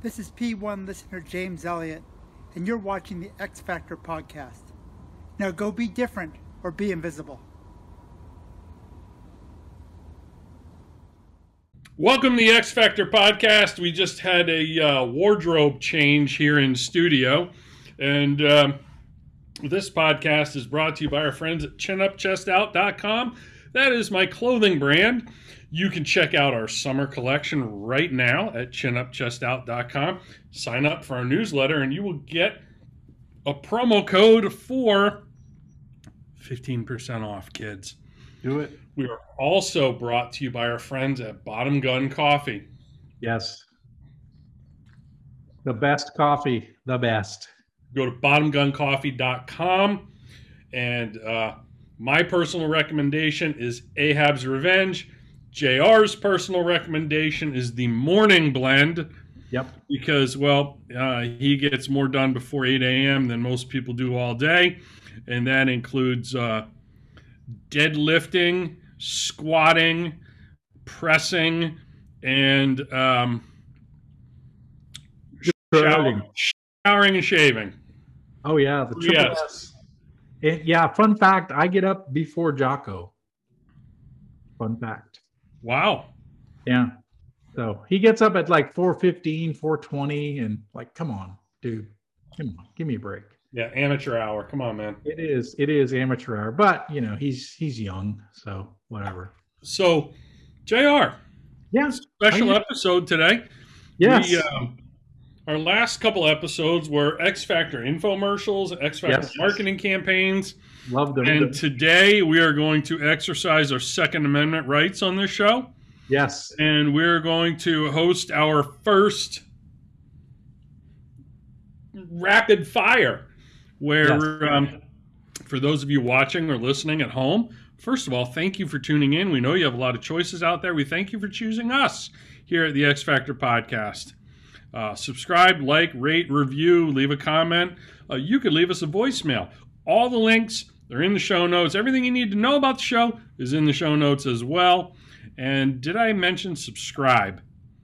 This is P1 listener James Elliott, and you're watching the X Factor podcast. Now go be different or be invisible. Welcome to the X Factor podcast. We just had a uh, wardrobe change here in studio, and um, this podcast is brought to you by our friends at chinupchestout.com. That is my clothing brand. You can check out our summer collection right now at chinupchestout.com. Sign up for our newsletter, and you will get a promo code for 15% off, kids. Do it. We are also brought to you by our friends at Bottom Gun Coffee. Yes. The best coffee, the best. Go to bottomguncoffee.com. And uh, my personal recommendation is Ahab's Revenge. JR's personal recommendation is the morning blend Yep. because, well, uh, he gets more done before 8 a.m. than most people do all day. And that includes uh, deadlifting, squatting, pressing, and um, Shouting. showering and shaving. Oh yeah, the triple Yes. S. And, yeah, fun fact, I get up before Jocko. Fun fact. Wow. Yeah. So he gets up at like 415, 420, and like, come on, dude. Come on, give me a break. Yeah, amateur hour. Come on, man. It is it is amateur hour, but you know, he's he's young, so whatever. So, JR, Yes. special episode today. Yes. We, um, our last couple episodes were X Factor infomercials, X Factor Yes. marketing campaigns, Love them. and today we are going to exercise our Second Amendment rights on this show, yes. and we're going to host our first rapid fire, where Yes. um, for those of you watching or listening at home, first of all, thank you for tuning in. We know you have a lot of choices out there. We thank you for choosing us here at the X Factor Podcast. Uh, subscribe, like, rate, review, leave a comment. Uh, you could leave us a voicemail. All the links are in the show notes. Everything you need to know about the show is in the show notes as well. And did I mention subscribe?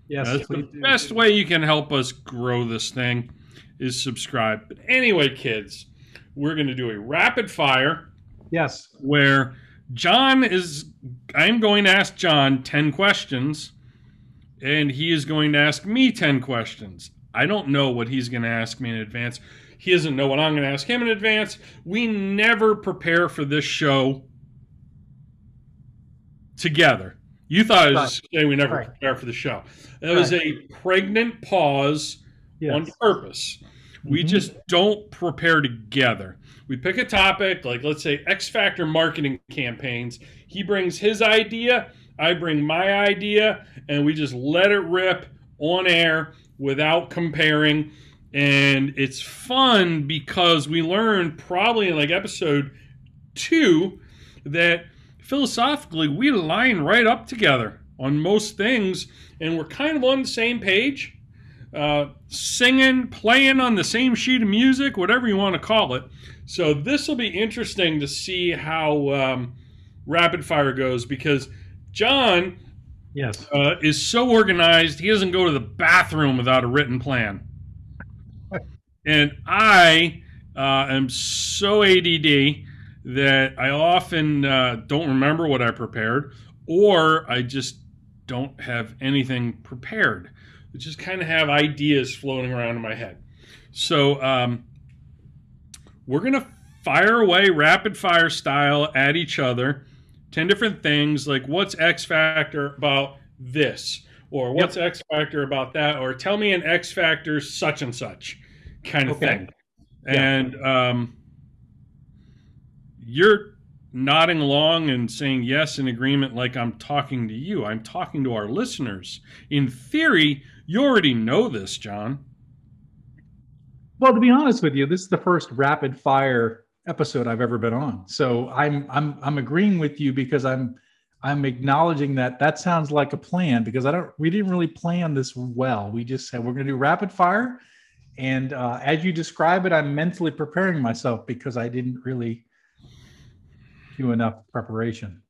Yes. That's the do. best way you can help us grow this thing is subscribe. But anyway, kids, we're going to do a rapid fire Yes. where John is. I'm going to ask John 10 questions, and he is going to ask me 10 questions. I don't know what he's going to ask me in advance. He doesn't know what I'm going to ask him in advance. We never prepare for this show together. You thought it was say we never Right. prepare for the show. That was a pregnant pause on purpose. We Mhm. just don't prepare together. We pick a topic, like let's say X Factor marketing campaigns. He brings his idea, I bring my idea, and we just let it rip on air without comparing. And it's fun because we learned probably in like episode two that philosophically we line right up together on most things and we're kind of on the same page uh, singing, playing on the same sheet of music, whatever you want to call it. So this will be interesting to see how um, rapid fire goes because John Yes. uh, is so organized he doesn't go to the bathroom without a written plan, and I uh, am so ADD that I often uh, don't remember what I prepared, or I just don't have anything prepared. I just kind of have ideas floating around in my head. So um, we're gonna fire away rapid fire style at each other. 10 different things like what's X Factor about this? Or what's X Factor about that? Or tell me an X Factor such and such kind of Okay. thing. Yeah. And um, you're nodding along and saying yes in agreement like I'm talking to you. I'm talking to our listeners. In theory, you already know this, John. Well, to be honest with you, this is the first rapid fire episode I've ever been on. So I'm I'm I'm agreeing with you because I'm I'm acknowledging that that sounds like a plan because I don't we didn't really plan this well. We just said we're going to do rapid fire and uh, as you describe it, I'm mentally preparing myself because I didn't really do enough preparation.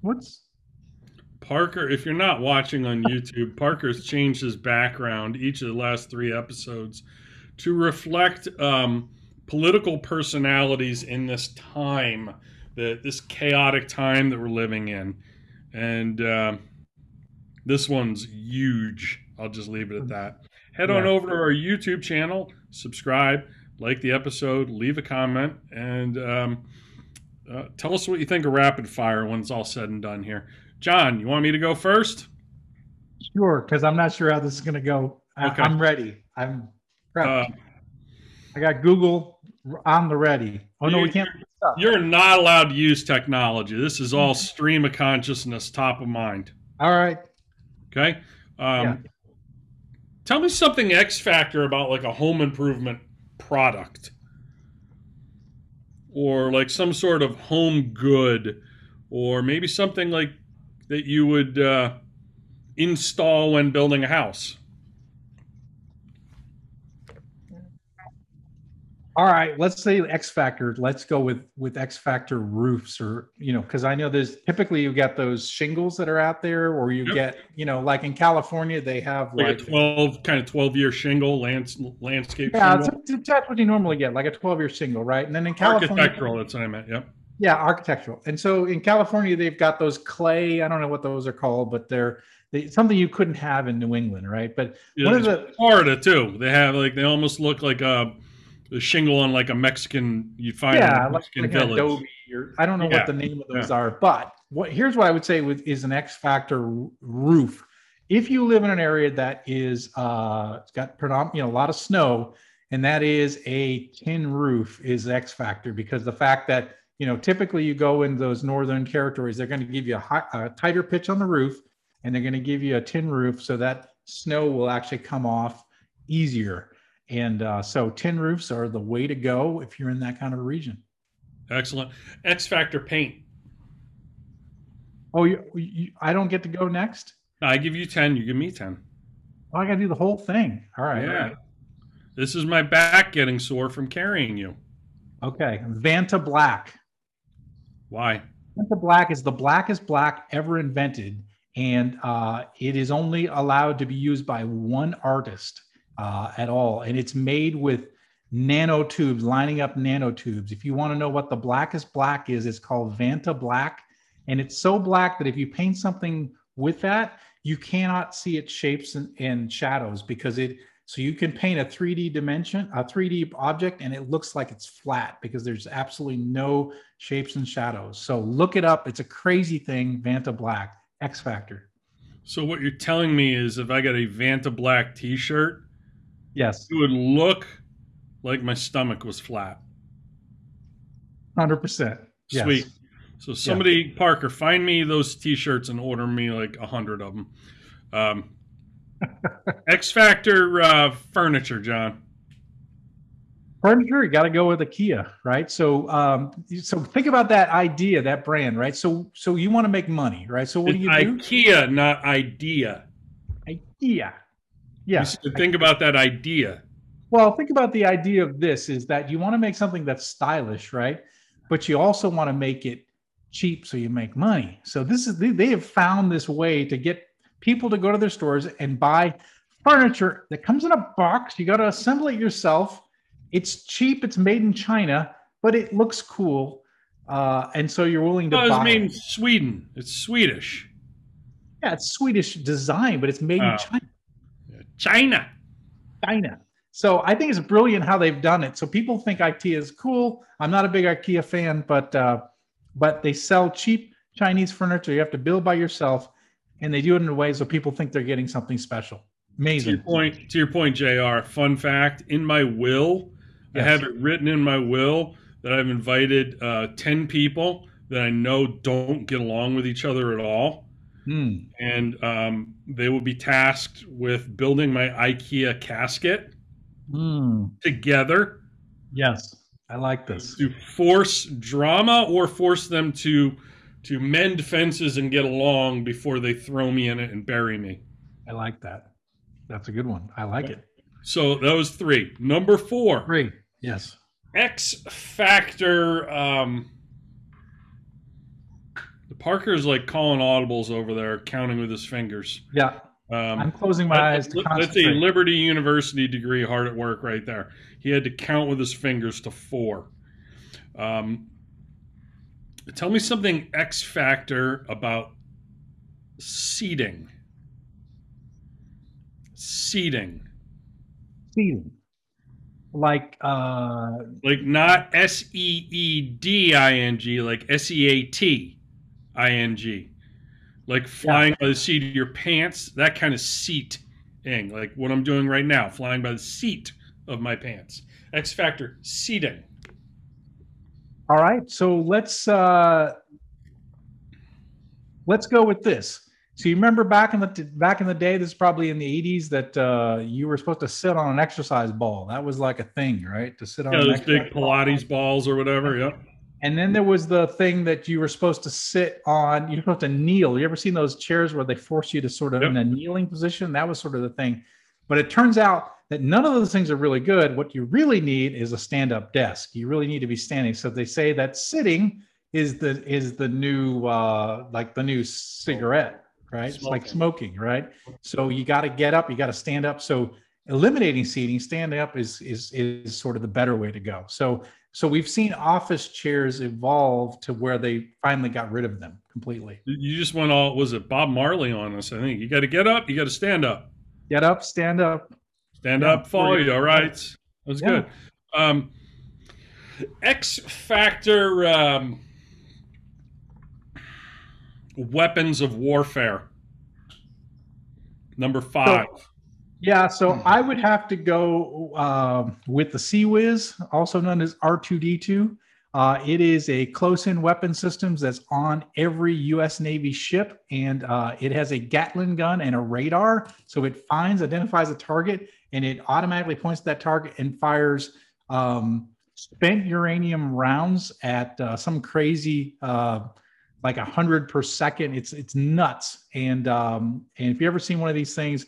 What's Parker, if you're not watching on YouTube, Parker's changed his background each of the last three episodes to reflect um, political personalities in this time, the, this chaotic time that we're living in. And uh, this one's huge. I'll just leave it at that. Head on over to our YouTube channel, subscribe, like the episode, leave a comment, and um, uh, tell us what you think of rapid fire when it's all said and done here. John, you want me to go first? Sure, because I'm not sure how this is going to go. I, Okay. I'm ready. I'm Uh. I got Google on the ready. Oh no, we can't. You're not allowed to use technology. This is all stream of consciousness, top of mind. All right. Okay. Um, Yeah. Tell me something X factor about like a home improvement product or like some sort of home good or maybe something like that you would uh, install when building a house. All right, let's say X Factor. Let's go with with X Factor roofs, or you know, because I know there's typically you get those shingles that are out there, or you Yep. get you know, like in California they have Like, like, a 12 kind of 12 year shingle lands, landscape yeah, shingle. it's, it's- that's what you normally get, like a 12 year shingle, right? And then in California, Architectural, that's what I meant. Yep. yeah, architectural. And so in California they've got those clay. I don't know what those are called, but they're they, something you couldn't have in New England, right? But Yeah, one of the Florida too. They have like they almost look like a, a shingle on like a Mexican you'd find in yeah, a like, Mexican like an village. Adobe or I don't know Yeah, what the name of those are, but what here's what I would say with is an X factor roof. If you live in an area that is uh it's got predominant, you know, a lot of snow, and that is a tin roof is X factor because the fact that you know typically you go in those northern territories, they're going to give you a, high, a tighter pitch on the roof, and they're going to give you a tin roof so that snow will actually come off easier. And uh, so tin roofs are the way to go if you're in that kind of a region. Excellent. X Factor paint. Oh, you, you, I don't get to go next. I give you 10, you give me 10. Oh, I got to do the whole thing. All right. yeah. right. This is my back getting sore from carrying you. Okay. Vantablack. Why? Vantablack is the blackest black ever invented, and uh, it is only allowed to be used by one artist uh, at all. And it's made with nanotubes, lining up nanotubes. If you want to know what the blackest black is, it's called Vantablack. And it's so black that if you paint something with that, you cannot see its shapes and, and shadows because it so you can paint a 3D dimension, a 3D object, and it looks like it's flat because there's absolutely no shapes and shadows. So look it up. It's a crazy thing, Vantablack, X Factor. So what you're telling me is if I got a Vantablack t-shirt, Yes, it would look like my stomach was flat. 100%. Yes. Sweet. So somebody, Parker, find me those t-shirts and order me like a hundred of them. Um, X Factor uh, furniture, John. Furniture, you got to go with IKEA, right? So, um, so think about that idea, that brand, right? So, so you want to make money, right? So, what do you do? IKEA, not idea. IKEA. You Yeah. should think about that idea. Well, think about the idea of this is that you want to make something that's stylish, right? But you also want to make it cheap so you make money. So this is they, they have found this way to get people to go to their stores and buy furniture that comes in a box. You got to assemble it yourself. It's cheap. It's made in China, but it looks cool, uh, and so you're willing to No, it's buy. made in. Sweden. It's Swedish. Yeah, it's Swedish design, but it's made Oh. in China. China. China. So I think it's brilliant how they've done it. So people think IKEA is cool. I'm not a big IKEA fan, but uh, but they sell cheap Chinese furniture. You have to build by yourself, and they do it in a way so people think they're getting something special. Amazing. To your Amazing. point, to your point, Jr. Fun fact: in my will, I have it written in my will that I've invited uh, ten people that I know don't get along with each other at all, Hmm. and um, they will be tasked with building my IKEA casket Hmm. together Yes, I like this. to force drama or force them to to mend fences and get along before they throw me in it and bury me. I like that. That's a good one. I like it. So those three. Number four. Great. Yes. X Factor. Um, Parker's like calling audibles over there, counting with his fingers. Yeah. Um, I'm closing my eyes to That's a. Liberty University degree hard at work right there. He had to count with his fingers to four. Um, tell me something X factor about seating. Seating. Seating. Like uh Like not S E E D I N G, like S E A T I N G. Like flying by the seat of your pants, that kind of seating. Like what I'm doing right now, flying by the seat of my pants. X Factor, seating. all right. So let's uh let's go with this. So you remember back in the back in the day, this is probably in the 80s that uh you were supposed to sit on an exercise ball. That was like a thing, right? To sit on Yeah, those big exercise ball. Pilates balls or whatever. Yep. And then there was the thing that you were supposed to sit on. You're supposed to kneel. You ever seen those chairs where they force you to sort of Yep. in a kneeling position? That was sort of the thing. But it turns out that none of those things are really good. What you really need is a stand-up desk. You really need to be standing. So they say that sitting is the is the new uh like the new cigarette, right? It's like smoking, right? So you got to get up, you got to stand up. So eliminating seating, standing up is is is sort of the better way to go. So so we've seen office chairs evolve to where they finally got rid of them completely. You just went all was it Bob Marley on us, I think. You gotta get up, you gotta stand up. Get up, stand up. Stand Yeah, up, follow you, all right. That was Yeah. good. Um X Factor um weapons of warfare. Number five. Yeah, so I would have to go um, with the Sea Whiz, also known as R2D2. Uh, it is a close-in weapon systems that's on every U.S. Navy ship, and uh, it has a Gatling gun and a radar. So it finds, identifies a target, and it automatically points to that target and fires um, spent uranium rounds at uh, some crazy, uh, like a hundred per second. It's it's nuts. And um, and if you ever seen one of these things,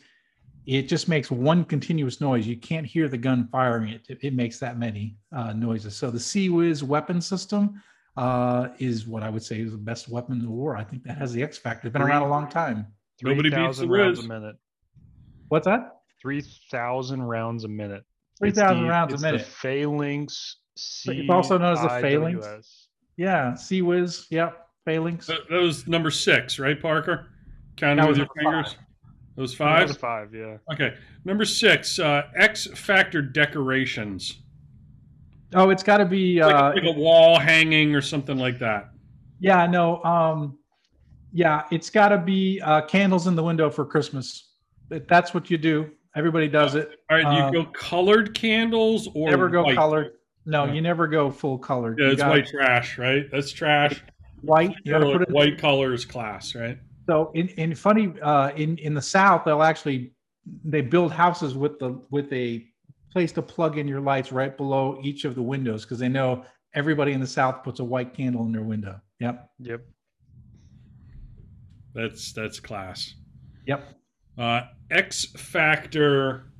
it just makes one continuous noise. You can't hear the gun firing it. It, it makes that many uh, noises. So the Sea Whiz weapon system uh, is what I would say is the best weapon in the war. I think that has the X factor. It's been around a long time. Nobody beats the 3,000 rounds Wiz. a minute. What's that? 3,000 rounds a minute. Three It's thousand the- rounds a it's minute. The Phalanx C. It's also known as the Phalanx. IWS. Yeah, Sea Whiz. Yep, phalanx. That, that was number six, right, Parker? Counting with your number fingers. That was That five. was five, yeah. Okay, number six. Uh, X Factor decorations, Oh, it's got to be. like, Uh, like a wall hanging or something like that. yeah, no. Um, yeah, it's got to be uh, candles in the window for Christmas. That's what you do. Everybody does it. All right, do you Uh, go colored candles or never go white? colored. No, Yeah. you never go full colored. Yeah, You it's got white trash, right? That's trash. White. You gotta Or put it white colors class, right? So in, in funny uh, in in the South, they'll actually they build houses with the with a place to plug in your lights right below each of the windows because they know everybody in the South puts a white candle in their window. Yep. Yep. That's that's class. Yep. Uh, X Factor.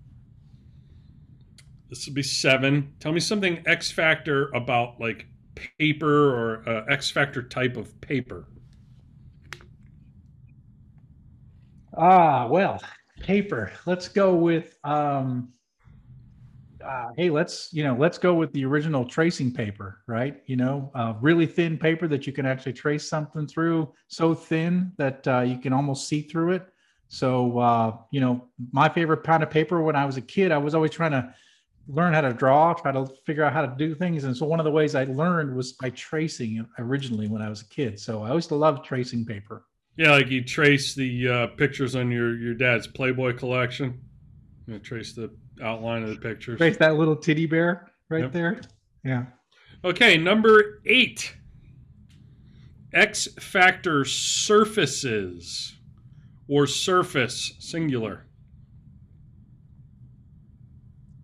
This would be seven. Tell me something X Factor about like paper or uh, X Factor type of paper. Ah, well, paper. Let's go with um uh, hey, let's you know, let's go with the original tracing paper, right? You know, uh, really thin paper that you can actually trace something through, so thin that uh, you can almost see through it. So, uh, you know, my favorite kind of paper when I was a kid, I was always trying to learn how to draw, try to figure out how to do things. And so, one of the ways I learned was by tracing originally when I was a kid. So, I always loved tracing paper. Yeah, like you trace the uh, pictures on your your dad's Playboy collection. You know, trace the outline of the pictures. Trace that little titty bear right Yep. there. Yeah. Okay, number eight. X factor surfaces or surface singular.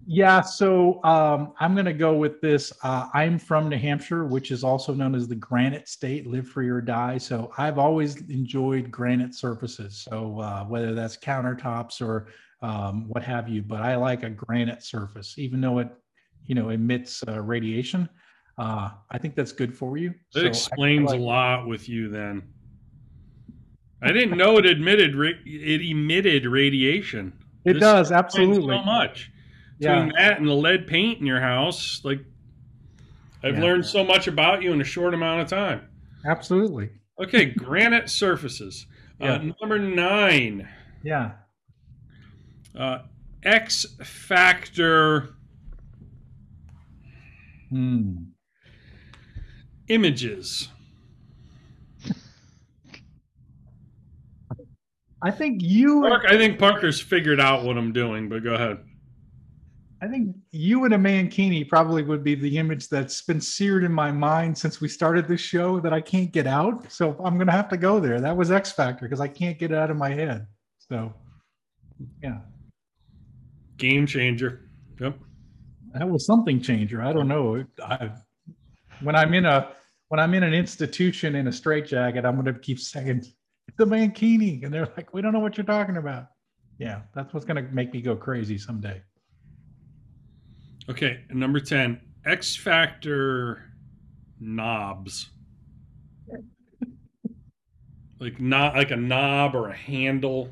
Yeah, so um, I'm going to go with this. Uh, I'm from New Hampshire, which is also known as the granite state, live free or die. So I've always enjoyed granite surfaces. So uh, whether that's countertops or um, what have you, but I like a granite surface, even though it, you know, emits uh, radiation. Uh, I think that's good for you. That So explains like- a lot with you then. I didn't know it admitted ra- it emitted radiation. It This does absolutely. so much. Yeah. Between that and the lead paint in your house, like I've Yeah. learned so much about you in a short amount of time. Absolutely. Okay, granite surfaces. Yeah. Uh, number nine, Yeah. uh, X Factor Hmm. images. I think you. Park, I think Parker's figured out what I'm doing, but go ahead. I think you and a mankini probably would be the image that's been seared in my mind since we started this show that I can't get out. So I'm gonna have to go there. That was X Factor because I can't get it out of my head. So, yeah, Game changer. Yep. that was something changer. I don't know. I, when I'm in a when I'm in an institution in a straitjacket, I'm gonna keep saying it's a mankini, and they're like, "We don't know what you're talking about." Yeah, that's what's gonna make me go crazy someday. Okay, and number 10, X Factor knobs. like not like a knob or a handle.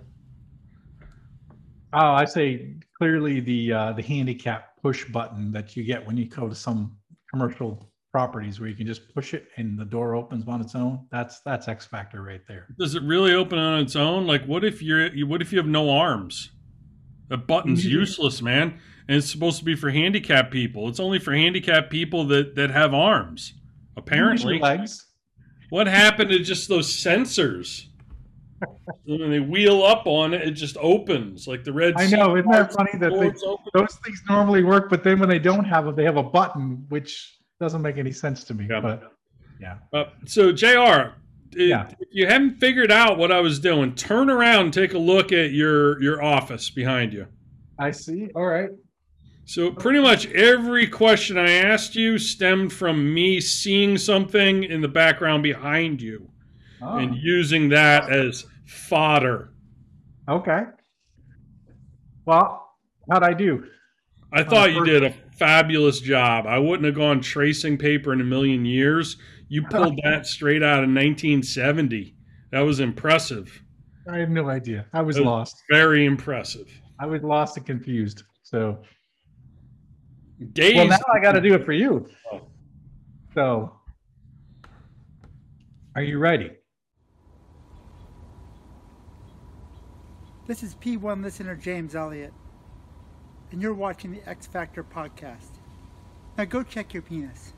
Oh, I say clearly the uh, the handicap push button that you get when you go to some commercial properties where you can just push it and the door opens on its own. That's that's X Factor right there. Does it really open on its own? Like what if you're you- what if you have no arms? That button's Mhm. useless, man. And it's supposed to be for handicapped people. It's only for handicapped people that that have arms. Apparently. Legs. What happened to just those sensors? when they wheel up on it, it just opens like the red. I know, isn't that funny that they, those things normally work, but then when they don't have it, they have a button, which doesn't make any sense to me. Yeah. But yeah, Uh, so Jr. Yeah. If you haven't figured out what I was doing, turn around and take a look at your your office behind you. I see. All right. So pretty much every question I asked you stemmed from me seeing something in the background behind you Oh, and using that as fodder. okay. Well, how'd I do? I thought you did a fabulous job. I wouldn't have gone tracing paper in a million years. You pulled that straight out of 1970. That was impressive. I have no idea. I was was lost. Very impressive. I was lost and confused. So Days. well, now I got to do it for you. Oh. So, are you ready? This is P1 listener James Elliott, and you're watching the X Factor podcast. Now go check your penis.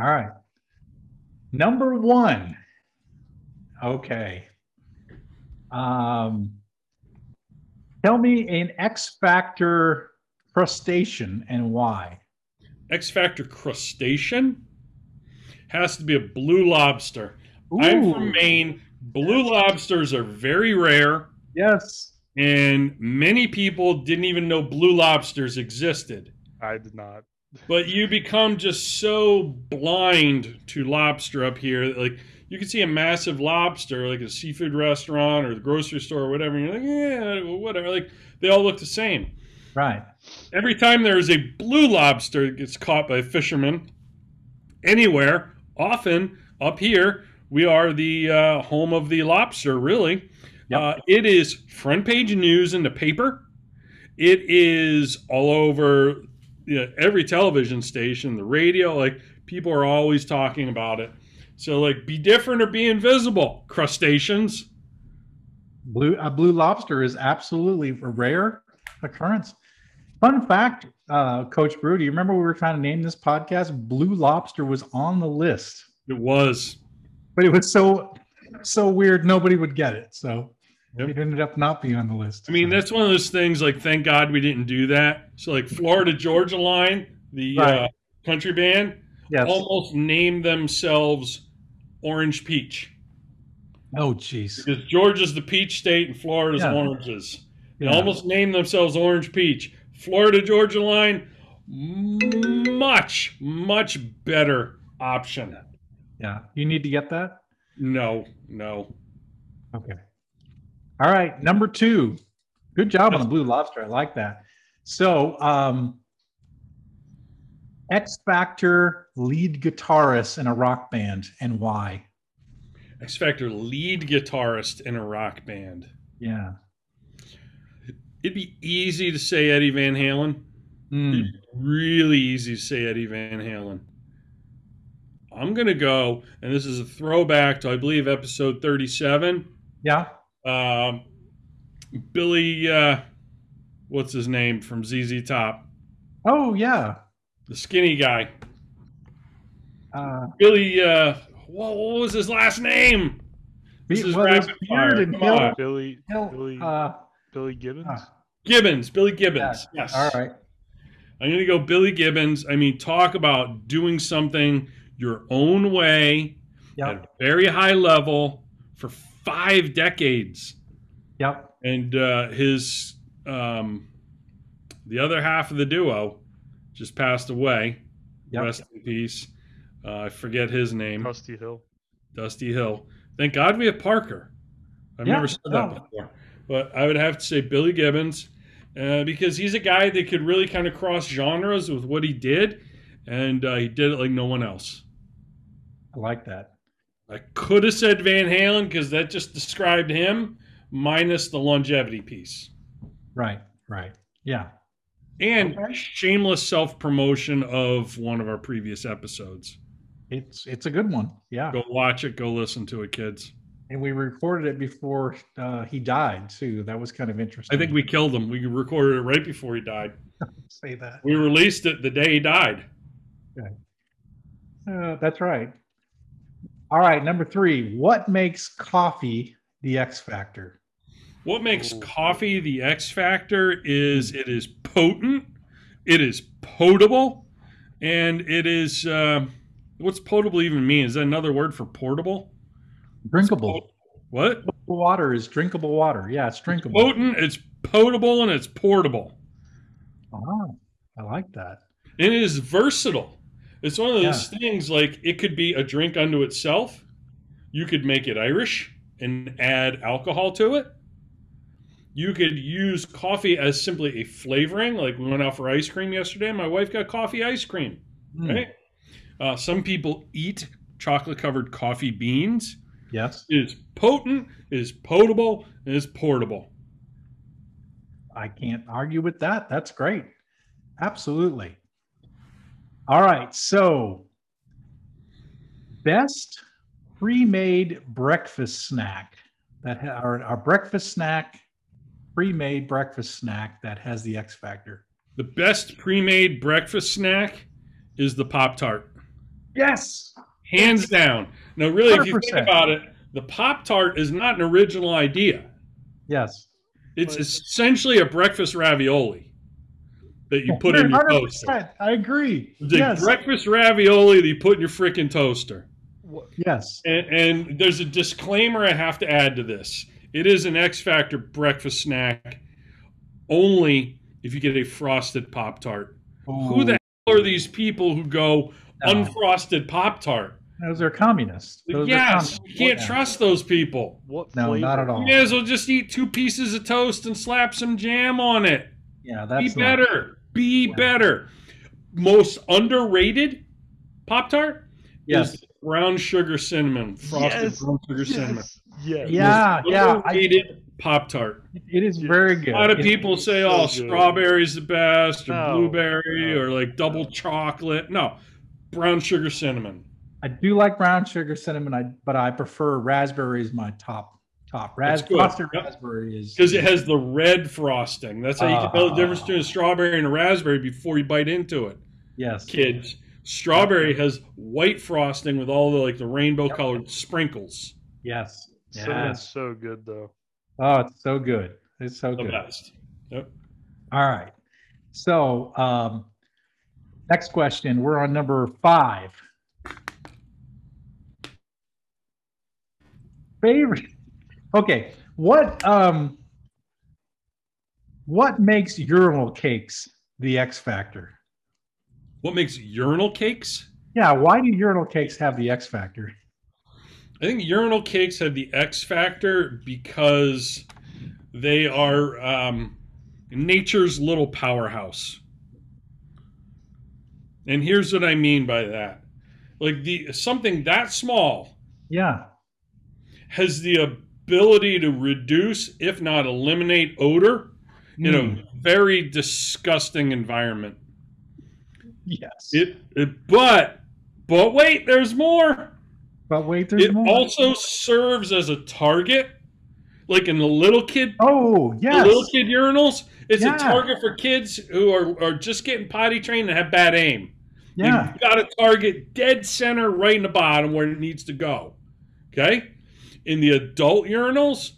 All right. Number one. Okay. Um, tell me an X Factor crustacean and why. X Factor crustacean has to be a blue lobster. I'm from Maine. Blue lobsters are very rare, Yes. and many people didn't even know blue lobsters existed. I did not. But you become just so blind to lobster up here. that, Like you can see a massive lobster, like a seafood restaurant or the grocery store or whatever, and you're like, yeah, whatever. Like they all look the same. Right. Every time there is a blue lobster that gets caught by a fisherman anywhere, often up here, we are the uh, home of the lobster, really. Yep. Uh, it is front page news in the paper. It is all over you know, every television station, the radio. Like people are always talking about it. So, like, be different or be invisible, crustaceans. Blue a blue lobster is absolutely a rare occurrence. Fun fact, uh, Coach Bru, do you remember we were trying to name this podcast? Blue lobster was on the list, It was. but it was so so weird nobody would get it. So Yep. it ended up not being on the list. I mean, So- that's one of those things. Like, thank God we didn't do that. So, like, Florida Georgia Line, the uh, country band, yes. almost named themselves Orange Peach Oh, jeez. because Georgia's the peach state and Florida's Yeah. oranges. They Yeah. almost named themselves Orange Peach. Florida Georgia Line, much much better option. Yeah. You need to get that. No, no. Okay. All right. Number two. Good job on the blue lobster. I like that. So, um, X Factor lead guitarist in a rock band and why? X Factor lead guitarist in a rock band. Yeah. It'd be easy to say Eddie Van Halen. Hmm. Really easy to say Eddie Van Halen. I'm gonna go, and this is a throwback to I believe episode 37. Yeah. Um, Billy, uh, what's his name from ZZ Top? Oh yeah. The skinny guy. Uh, Billy, uh, what, what was his last name? This is well, rapid fire. Come Hill- on. Billy Hill, Billy uh, Billy Gibbons. ah. Gibbons, Billy Gibbons. yeah. Yes. All right. I'm going to go Billy Gibbons. I mean, talk about doing something your own way at a very high level for five decades. Yep. And uh, his, um, the other half of the duo just passed away. Yep. Rest in peace. Uh, I forget his name. Dusty Hill. Dusty Hill. Thank God we have Parker. I've Yeah, never said that before. But I would have to say Billy Gibbons uh, because he's a guy that could really kind of cross genres with what he did, and uh, he did it like no one else. I like that. I could have said Van Halen because that just described him, minus the longevity piece. Right. Right. Yeah. And Okay. shameless self promotion of one of our previous episodes. It's it's a good one. Yeah. Go watch it, go listen to it, kids. And we recorded it before uh, he died too. That was kind of interesting. I think we killed him. We recorded it right before he died. say that. We released it the day he died. Uh, that's right. All right, number three. What makes coffee the X factor? What makes Ooh. coffee the X factor is it is potent, it is potable, and it is uh, what's potable even mean? Is that another word for portable? Drinkable. What? Water is drinkable water. Yeah, it's drinkable. Potent, it's potable, and it's portable. Oh, I like that. And it is versatile. It's one of those things like it could be a drink unto itself. You could make it Irish and add alcohol to it. You could use coffee as simply a flavoring. Like we went out for ice cream yesterday. My wife got coffee ice cream. Mm, Right? Uh, some people eat chocolate covered coffee beans. Yes, It is potent, it is potable, and it is portable. I can't argue with that. That's great. Absolutely. All right, so best pre-made breakfast snack that ha- our, our breakfast snack, pre-made breakfast snack that has the X factor. The best pre made breakfast snack is the Pop Tart. Yes. hands down. Now, really, if you think about it, the Pop Tart is not an original idea. Yes. It's But- essentially a breakfast ravioli that you oh, put in your toaster. I agree. It's a Yes. breakfast ravioli that you put in your freaking toaster. Yes. And, and there's a disclaimer I have to add to this. It is an X Factor breakfast snack only if you get a frosted Pop Tart. Who the oh. hell are these people who go No. unfrosted Pop Tart? Those are communists. Those are Yes, communists. you can't Yeah. trust those people. What No, flavor? not at all. You may as well just eat two pieces of toast and slap some jam on it. Yeah, Be that's not- better. Be Yeah. better. Most underrated Pop Tart Yes. is brown sugar cinnamon, frosted Yes, brown sugar cinnamon. Yes. Yes. Yeah, yeah. I, Underrated Pop Tart. it is very good. A lot of It- people say, so "Oh, good. strawberry's the best," or No, blueberry, no. or like double chocolate. No, brown sugar cinnamon. I do like brown sugar cinnamon, I, but I prefer raspberry is my top top. Ras- frosted Yep. raspberry is Because it has the red frosting. That's how you can tell the difference Ah. between a strawberry and a raspberry before you bite into it. yes. kids. Strawberry has white frosting with all the like the rainbow colored sprinkles. Yes. Cinnamon's Yes. so good though. Oh, it's so good. It's so The good. best. Yep. All right. So, um, next question. We're on number five. Favorite. Okay. What um, what makes urinal cakes the X factor? What makes urinal cakes? Yeah. Why do urinal cakes have the X factor? I think urinal cakes have the X factor because they are um, nature's little powerhouse. And here's what I mean by that. Like the something that small Yeah. has the ability to reduce, if not eliminate, odor in Mm. a very disgusting environment. Yes. It, it but but wait, there's more. but wait, there's It more. It also serves as a target, like in the little kid oh, yes. little kid urinals. It's Yeah. a target for kids who are, are just getting potty trained and have bad aim. yeah. You've got to target dead center right in the bottom where it needs to go. Okay? In the adult urinals,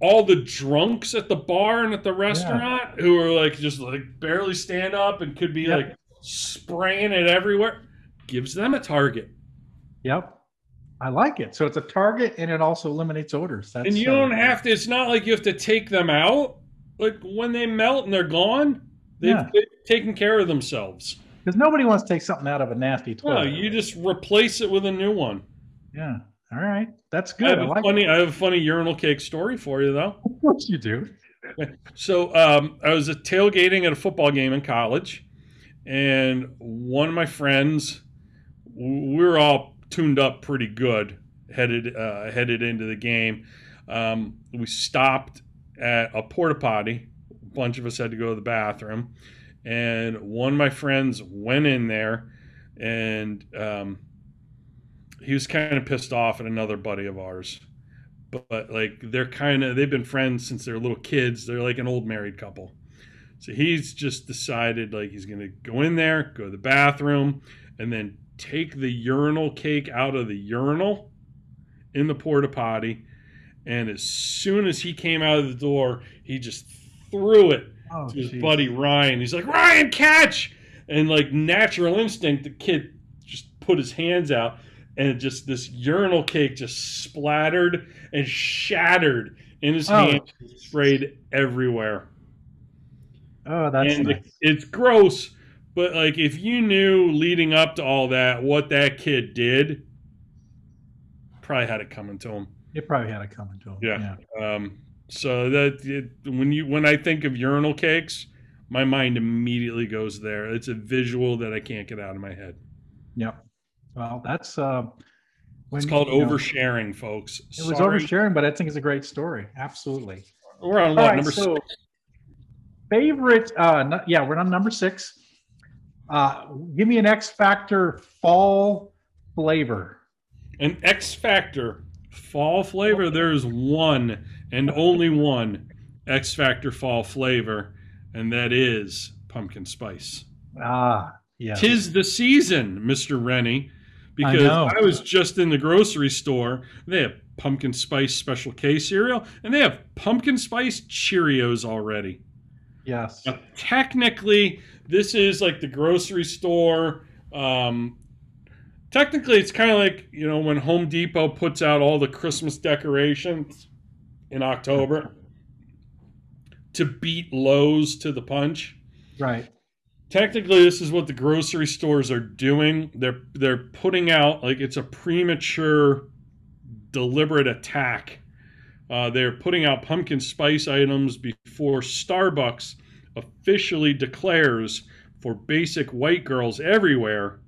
all the drunks at the bar and at the restaurant who are like just like barely stand up and could be Yeah. like spraying it everywhere gives them a target. Yep. I like it. So it's a target and it also eliminates odors. That's, and you uh, don't have to, it's not like you have to take them out. Like when they melt and they're gone, they've, Yeah. they've taken care of themselves. Because nobody wants to take something out of a nasty toilet No, toilet. you just replace it with a new one. Yeah. All right. That's I good. have, I, like funny, I have a funny urinal cake story for you, though. Of course you do. So um, I was at tailgating at a football game in college, and one of my friends, we were all tuned up pretty good, headed uh, headed into the game. Um, we stopped at a porta potty. A bunch of us had to go to the bathroom, and one of my friends went in there, and um, he was kind of pissed off at another buddy of ours but like they're kind of they've been friends since they're little kids. They're like an old married couple. So he's just decided like he's gonna go in there, go to the bathroom, and then take the urinal cake out of the urinal in the porta potty. And as soon as he came out of the door, he just threw it Oh, to his geez. buddy Ryan. He's like, Ryan, catch! And like natural instinct, the kid just put his hands out, and just this urinal cake just splattered and shattered in his Oh. hand, sprayed everywhere. Oh, that's and nice. it's gross, but like if you knew leading up to all that what that kid did, probably had it coming to him. You probably had it coming to him. Yeah. Um, so that it, when you when I think of urinal cakes, my mind immediately goes there. It's a visual that I can't get out of my head. Yep. Well, that's uh when, It's called you know, oversharing, folks. It was Sorry. oversharing, but I think it's a great story. Absolutely. We're on what right, number so six? favorite uh no- yeah, we're on number 6. Uh give me an X Factor fall flavor. An X Factor fall flavor. There's one and only one X Factor fall flavor, and that is pumpkin spice. Ah, yeah. Tis the season, Mr. Rennie, because know. I, was just in the grocery store. They have pumpkin spice special K cereal, and they have pumpkin spice Cheerios already. Yes. Now, technically, this is like the grocery store. Um, technically, it's kind of like you know when Home Depot puts out all the Christmas decorations in October to beat Lowe's to the punch Right. Technically this is what the grocery stores are doing. They're they're putting out like it's a premature deliberate attack. Uh, they're putting out pumpkin spice items before starbucks officially declares for basic white girls everywhere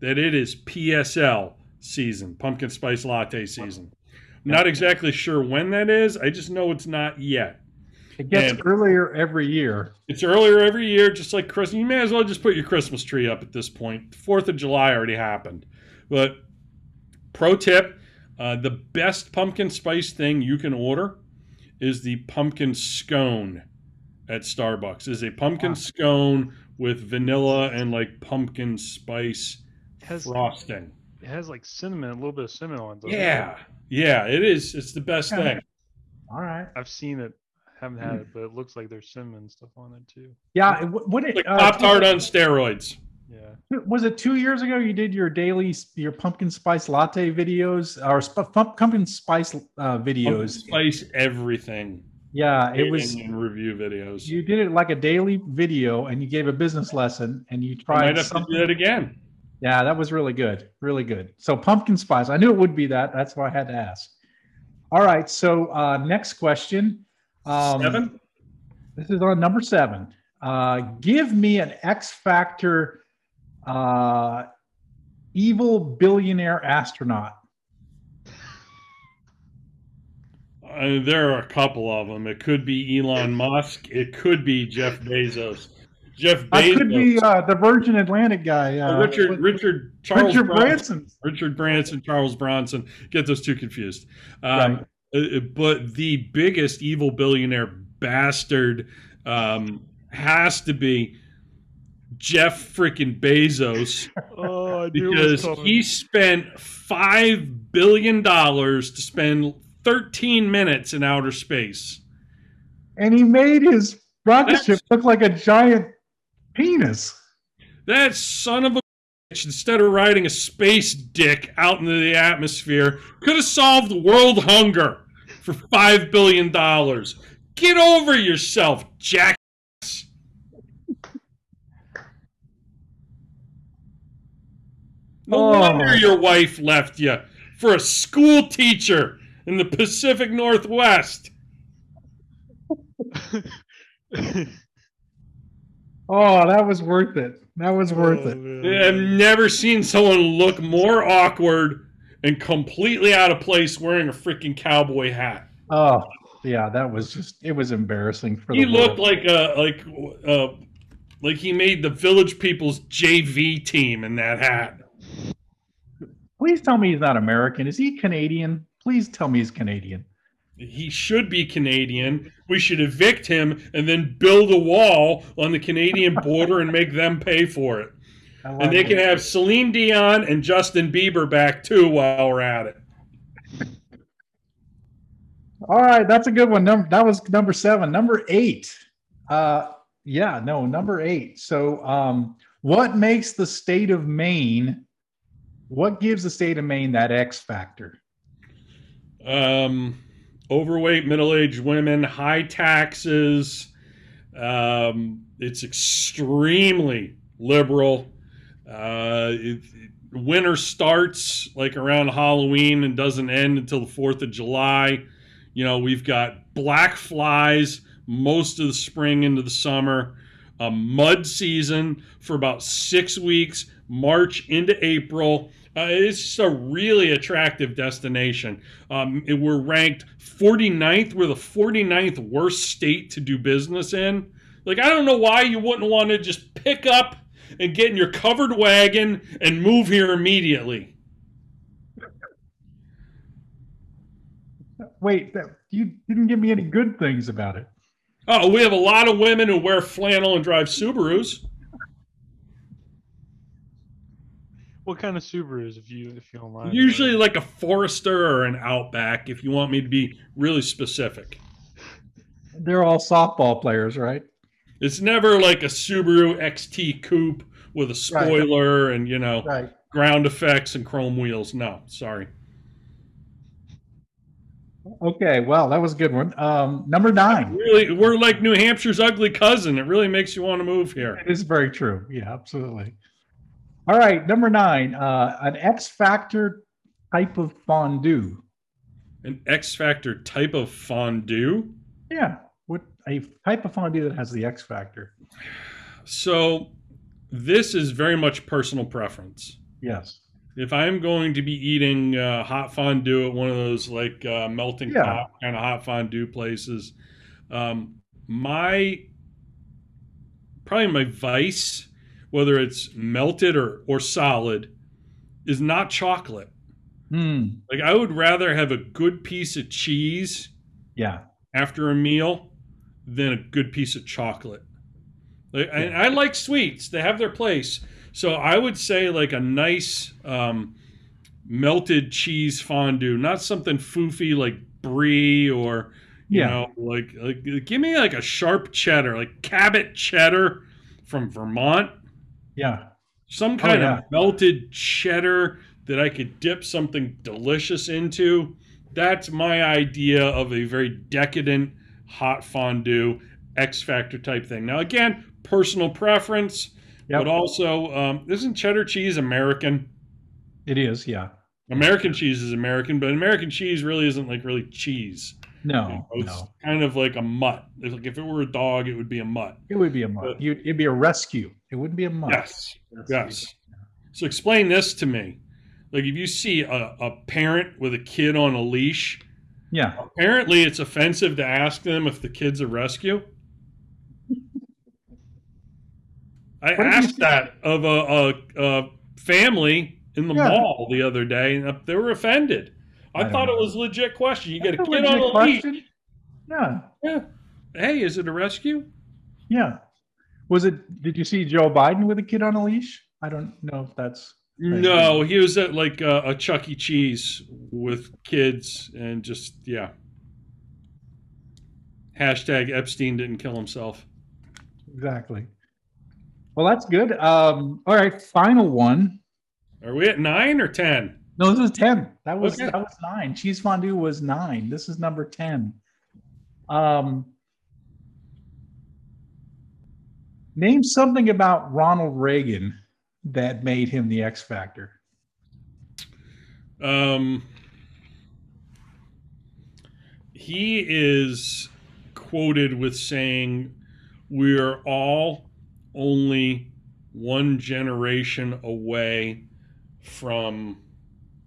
that it is psl season pumpkin spice latte season. Not exactly sure when that is. I just know it's not yet It gets And- earlier every year. it's earlier every year, just like Christmas. You may as well just put your Christmas tree up at this point. Fourth of July already happened. But pro tip: uh, the best pumpkin spice thing you can order is the pumpkin scone at Starbucks. Is a pumpkin Wow. scone with vanilla and like pumpkin spice It has, frosting. it has like cinnamon, a little bit of cinnamon on it. doesn't it? Yeah, yeah, it is. It's the best Okay. thing. All right. I've seen it. Haven't had it, but it looks like there's cinnamon stuff on it too. Yeah. What it Like uh, Pop Tart on steroids. Yeah. was it two years ago you did your daily your pumpkin spice latte videos or sp- pumpkin spice uh, Pumpkin videos? spice everything. Yeah, it was. in review videos. You did it like a daily video, and you gave a business lesson, and you I tried might have to do that again. Yeah, that was really good, really good. So pumpkin spice, I knew it would be that. That's why I had to ask. All right, so uh, next question. Um, Seven. This is on number seven. Uh, give me an X Factor Uh, evil billionaire astronaut. Uh, there are a couple of them. It could be Elon Musk. It could be Jeff Bezos. Jeff Bezos. could be uh, the Virgin Atlantic guy. Uh, Uh, Richard Richard Charles Richard Bronson. Branson. Richard Branson, Charles Bronson. Get those two confused. Um, Right. Uh, but the biggest evil billionaire bastard um, has to be Jeff freaking Bezos Oh, I knew it was because he spent five billion dollars to spend 13 minutes in outer space. And he made his rocket That's- ship look like a giant penis. That son of a bitch, instead of riding a space dick out into the atmosphere, could have solved world hunger for five billion dollars. Get over yourself, jackass. No Oh. wonder your wife left you for a school teacher in the Pacific Northwest. Oh, that was worth it. That was worth Oh, it. man. I've never seen someone look more awkward and completely out of place wearing a freaking cowboy hat. Oh, yeah, that was just it was embarrassing for He the looked world. like a like uh like he made the Village People's JV team in that hat. Please tell me he's not American. Is he Canadian? Please tell me he's Canadian. He should be Canadian. We should evict him and then build a wall on the Canadian border and make them pay for it. And they can have Celine Dion and Justin Bieber back too while we're at it. All right, that's a good one. Number that was number seven. Number eight. Uh yeah, no, number eight. So um what makes the state of Maine what gives the state of Maine that X factor? um, overweight middle-aged women, high taxes. Um, it's extremely liberal. Uh, it, winter starts like around Halloween and doesn't end until the Fourth of July. You know, we've got black flies most of the spring into the summer. A mud season for about six weeks, March into April. Uh, it's a really attractive destination. Um, it- we're ranked 49th. We're the 49th worst state to do business in. Like, I don't know why you wouldn't want to just pick up and get in your covered wagon and move here immediately. Wait, that, you didn't give me any good things about it. Oh, we have a lot of women who wear flannel and drive Subarus. What kind of Subarus, if you if you don't mind? Usually, like a Forester or an Outback, if you want me to be really specific. They're all softball players, right? It's never like a Subaru XT Coupe with a spoiler and you know Right. ground effects and chrome wheels. No, sorry. Okay, well, that was a good one. Um, number nine. Really, we're like New Hampshire's ugly cousin. It really makes you want to move here. It is very true. Yeah, absolutely. All right, number nine. Uh, an X Factor type of fondue. An X Factor type of fondue. Yeah, a type of fondue that has the X Factor. So, this is very much personal preference. Yes. If I'm going to be eating uh, hot fondue at one of those like uh, melting Yeah. pot kind of hot fondue places, um, my probably my vice, whether it's melted or or solid, is not chocolate. Hmm. Like I would rather have a good piece of cheese Yeah. after a meal than a good piece of chocolate. Like, and I like sweets; they have their place. So I would say like a nice um, melted cheese fondue, not something foofy like brie or you Yeah. know like like give me like a sharp cheddar, like Cabot cheddar from Vermont Yeah. some kind yeah. of melted cheddar that I could dip something delicious into. That's my idea of a very decadent hot fondue X Factor type thing. Now, again, personal preference, Yep. but also um, isn't cheddar cheese American? It is. Yeah. American cheese is American, but American cheese really isn't like really cheese. No, It's no. kind of like a mutt. It's like if it were a dog, it would be a mutt. It would be a mutt. You'd, it'd be a rescue. It wouldn't be a mutt. Yes. Yes. So explain this to me. Like if you see a, a parent with a kid on a leash, Yeah. apparently it's offensive to ask them if the kid's a rescue. I What did you asked that of a, a, a family in the Yeah. mall the other day, and they were offended. I, I thought it was a legit question. You get a kid legit on a leash. question. Yeah. Yeah. Hey, is it a rescue? Yeah. Was it? Did you see Joe Biden with a kid on a leash? I don't know if that's. No, he was at like a, a Chuck E. Cheese with kids and just yeah. Hashtag Epstein didn't kill himself. Exactly. Well, that's good. Um, all right, final one. Are we at nine or ten? No, this is ten. That was Okay. that was nine. Cheese fondue was nine. This is number ten. Um, name something about Ronald Reagan that made him the X Factor. Um, he is quoted with saying, "We're all only one generation away from."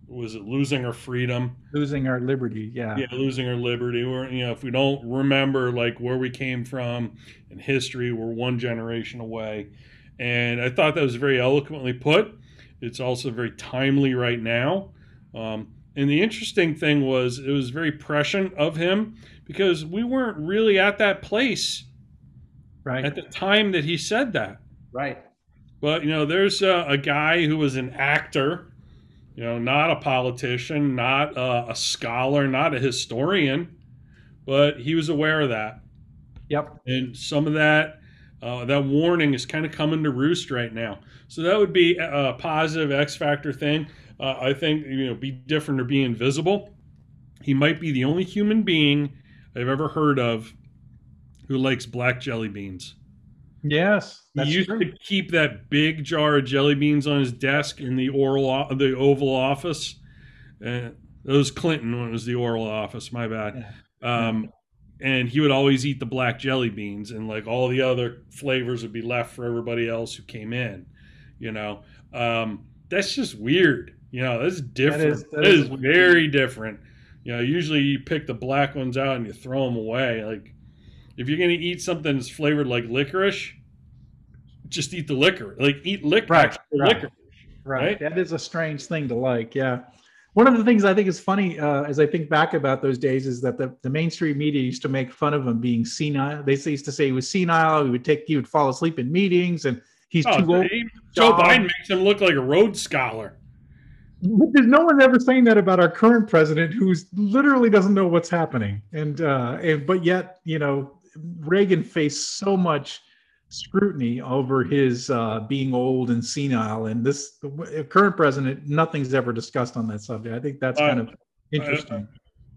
Was it losing our freedom? Losing our liberty. Yeah. yeah, losing our liberty. Or you know, if we don't remember like where we came from in history, we're one generation away. And I thought that was very eloquently put. It's also very timely right now. Um, and the interesting thing was, it was very prescient of him because we weren't really at that place Right. at the time that he said that. right. But you know, there's a, a guy who was an actor, you know, not a politician, not a, a scholar, not a historian, but he was aware of that, Yep. and some of that uh, that warning is kind of coming to roost right now. So that would be a, a positive X factor thing. Uh, I think you know, be different or be invisible. He might be the only human being I've ever heard of who likes black jelly beans. Yes. He used true. to keep that big jar of jelly beans on his desk in the oral, the Oval Office. Uh, that was Clinton when it was the Oral Office. My bad. Um, and he would always eat the black jelly beans, and like all the other flavors would be left for everybody else who came in. You know, um, that's just weird. You know, that's different. is- that that is is, very different. You know, usually you pick the black ones out and you throw them away. Like, if you're gonna eat something that's flavored like licorice, just eat the liquor. Like, eat liquor. Right, right. liquor. Right. right? That is a strange thing to like. Yeah. One of the things I think is funny uh, as I think back about those days is that the, the mainstream media used to make fun of him being senile. They used to say he was senile. He would take, he would fall asleep in meetings and he's Oh, too old. he- Joe. Biden makes him look like a Rhodes Scholar. But there's no one ever saying that about our current president who's literally doesn't know what's happening. And, uh, and, but yet, you know, Reagan faced so much scrutiny over his uh, being old and senile. And this the current president, nothing's ever discussed on that subject. I think that's Uh, kind of interesting.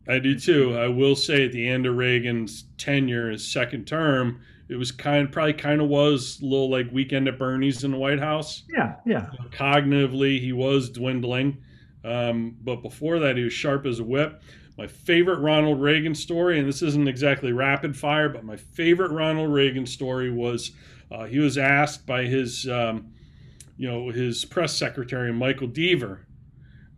I do too. I will say at the end of Reagan's tenure, his second term, it was kind probably kind of was a little like weekend at Bernie's in the White House. yeah, yeah, Cognitively, he was dwindling, um, but before that, he was sharp as a whip. My favorite Ronald Reagan story, and this isn't exactly rapid fire, but my favorite Ronald Reagan story was uh, he was asked by his, um, you know, his press secretary Michael Deaver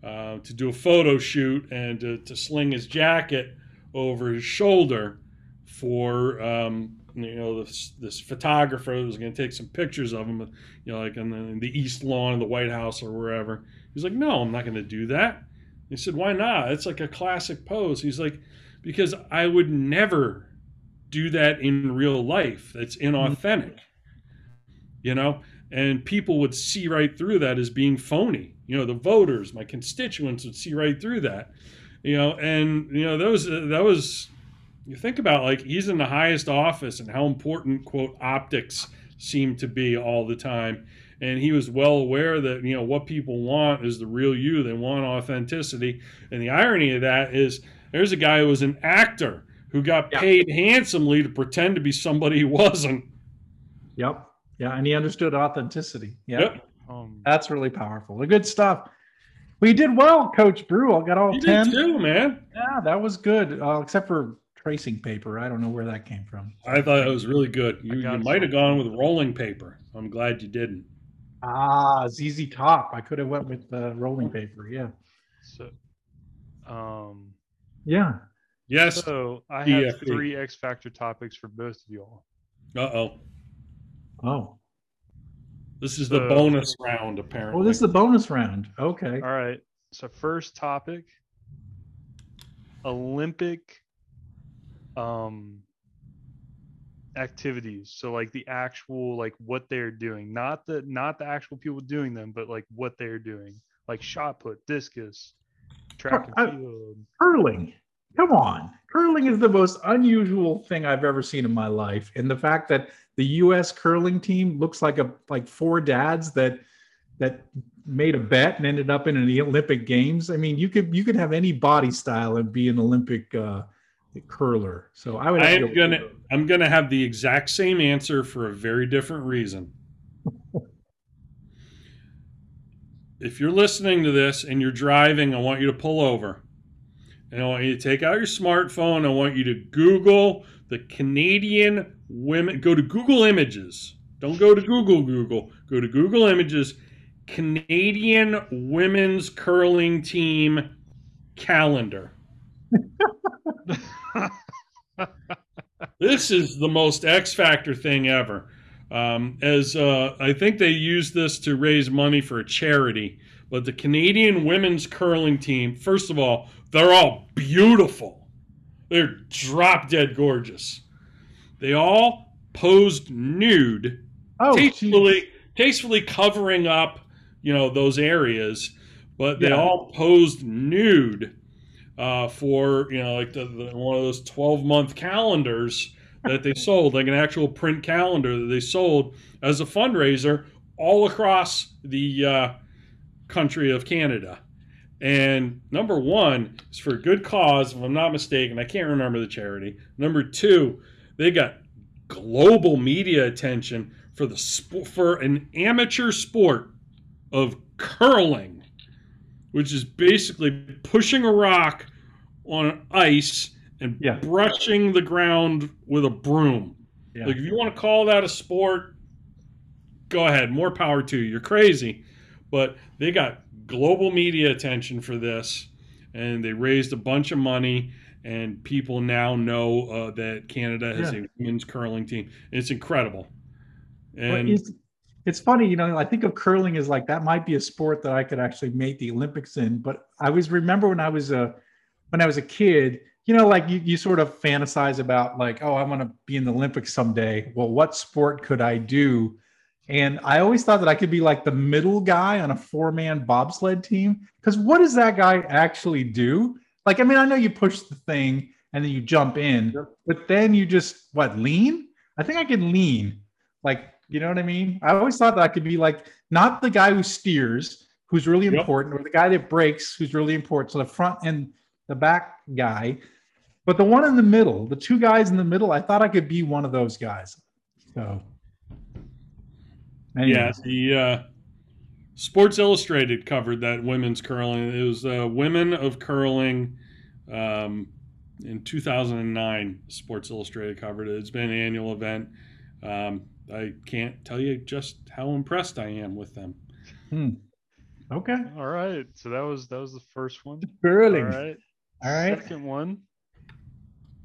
uh, to do a photo shoot and to, to sling his jacket over his shoulder for um, you know this this photographer that was going to take some pictures of him, you know, like in the, in the East Lawn of the White House or wherever. He's like, no, I'm not going to do that. He said, why not? It's like a classic pose. He's like, because I would never do that in real life. That's mm-hmm. inauthentic, you know. And people would see right through that as being phony. You know, the voters, my constituents would see right through that. You know, and you know those uh, that was you think about like he's in the highest office and how important quote optics seem to be all the time and he was well aware that you know what people want is the real you they want authenticity and the irony of that is there's a guy who was an actor who got Yeah. paid handsomely to pretend to be somebody he wasn't yep, yeah, and he understood authenticity. Yeah, Yep. Um, that's really powerful. The good stuff. We did well, Coach Bru. I got all you ten. did too man Yeah, that was good. Uh, except for tracing paper. I don't know where that came from. I thought it was really good. You, you might have gone with rolling paper. I'm glad you didn't. Ah, ZZ Top. I could have went with uh, rolling paper. Yeah. So, um, Yeah. Yes. so I have DFE. three X Factor topics for both of y'all. Uh oh. Oh. This is the bonus round, apparently. Oh, this is the bonus round. Okay. All right. So first topic, Olympic um activities. So like the actual like what they're doing, not the not the actual people doing them, but like what they're doing. Like shot put, discus, track and field. Curling. Come on. Curling is the most unusual thing I've ever seen in my life. And the fact that the US curling team looks like a like four dads that that made a bet and ended up in the Olympic games. I mean, you could you could have any body style and be an Olympic uh curler. So I would. Have I'm go- gonna I'm gonna have the exact same answer for a very different reason. if you're listening to this and you're driving, I want you to pull over. And I want you to take out your smartphone. I want you to Google the Canadian women. Go to Google Images. Don't go to Google Google. Go to Google Images. Canadian women's curling team calendar. this is the most X Factor thing ever. Um, as uh, I think they used this to raise money for a charity, but the Canadian women's curling team, first of all, they're all beautiful. They're drop dead gorgeous. They all posed nude, Oh, tastefully, geez. tastefully covering up, you know, those areas, but they Yeah. all posed nude uh, for you know like the, the, one of those 12 month calendars that they sold like an actual print calendar that they sold as a fundraiser all across the uh, country of canada. And number one is for a good cause if i'm not mistaken i can't remember the charity. Number two they got global media attention for the sp- for an amateur sport of curling which is basically pushing a rock on ice and Yeah. brushing the ground with a broom. Yeah. Like if you want to call that a sport, go ahead. More power to you. You're crazy, but they got global media attention for this, and they raised a bunch of money. And people now know uh, that Canada has Yeah. a women's curling team. It's incredible. And it's, it's funny, you know, I think of curling as like that might be a sport that I could actually make the Olympics in. But I always remember when I was a when I was a kid, you know, like you, you sort of fantasize about like, oh, I want to be in the Olympics someday. Well, what sport could I do? And I always thought that I could be like the middle guy on a four-man bobsled team. Because what does that guy actually do? Like, I mean, I know you push the thing and then you jump in, but then you just what lean? I think I can lean. Like, you know what I mean? I always thought that I could be like not the guy who steers, who's really Yep. important, or the guy that breaks, who's really important. So the front and the back guy, but the one in the middle, the two guys in the middle, I thought I could be one of those guys. So, Yeah, the uh, Sports Illustrated covered that women's curling. It was uh, Women of Curling um, in 2009. Sports Illustrated covered it. It's been an annual event. Um, I can't tell you just how impressed I am with them. okay, All right. So that was that was the first one. curling. All right. All right. Second one.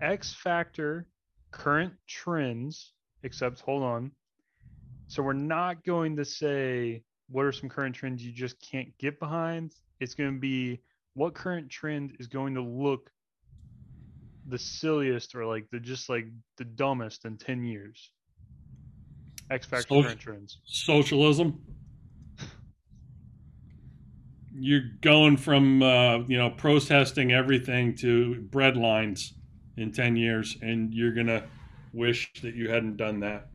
X Factor current trends, except hold on. So we're not going to say what are some current trends you just can't get behind. It's going to be what current trend is going to look the silliest or like the just like the dumbest in 10 years. X Factor Social- current trends. Socialism. You're going from uh, you know protesting everything to bread lines in 10 years, and you're gonna wish that you hadn't done that.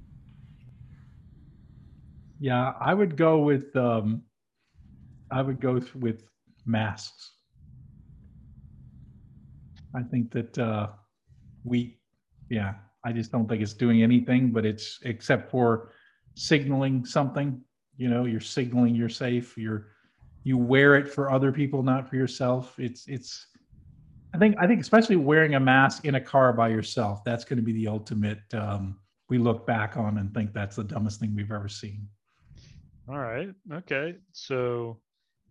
Yeah, I would go with um, I would go with masks. I think that uh, we, yeah, I just don't think it's doing anything, but it's except for signaling something. You know, you're signaling you're safe. You're you wear it for other people, not for yourself. It's it's I think I think especially wearing a mask in a car by yourself, that's going to be the ultimate. Um, we look back on and think that's the dumbest thing we've ever seen. All right. Okay. So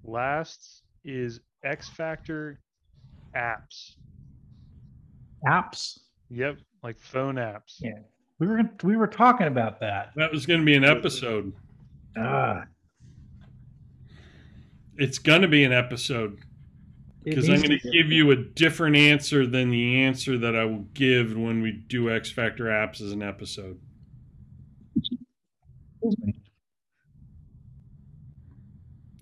last is X Factor apps. Apps. Yep, like phone apps. Yeah. We were we were talking about that. That was going to be an episode. Ah, It's going to be an episode because I'm going to give you a different answer than the answer that I will give when we do X Factor apps as an episode.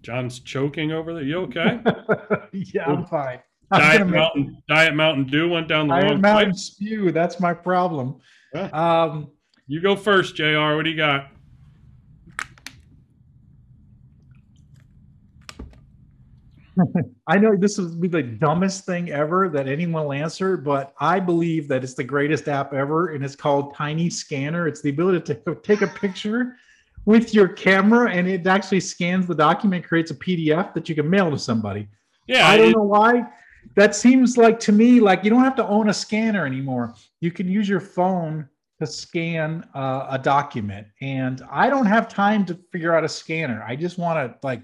John's choking over there. You okay? yeah, I'm fine. I'm Diet gonna make- Mountain, Diet Mountain Dew went down the Iron wrong Mountain spew. That's my problem. Yeah. Um, You go first, Jr. What do you got? I know this is be the dumbest thing ever that anyone will answer, but I believe that it's the greatest app ever, and it's called Tiny Scanner. It's the ability to take a picture with your camera, and it actually scans the document, creates a PDF that you can mail to somebody. Yeah, I don't it- know why. That seems like to me like you don't have to own a scanner anymore. You can use your phone to scan uh, a document, and I don't have time to figure out a scanner. I just want to like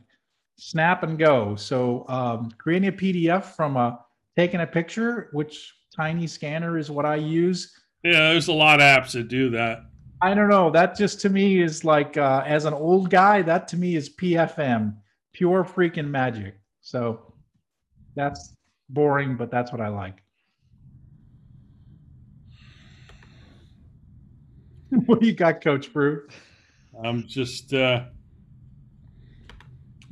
snap and go. So um, creating a PDF from a taking a picture, which Tiny Scanner is what I use. yeah. There's a lot of apps that do that. I don't know. That just to me is like uh, as an old guy, that to me is PFM, pure freaking magic. So that's boring, but that's what I like. what do you got, Coach Bru? I'm just uh,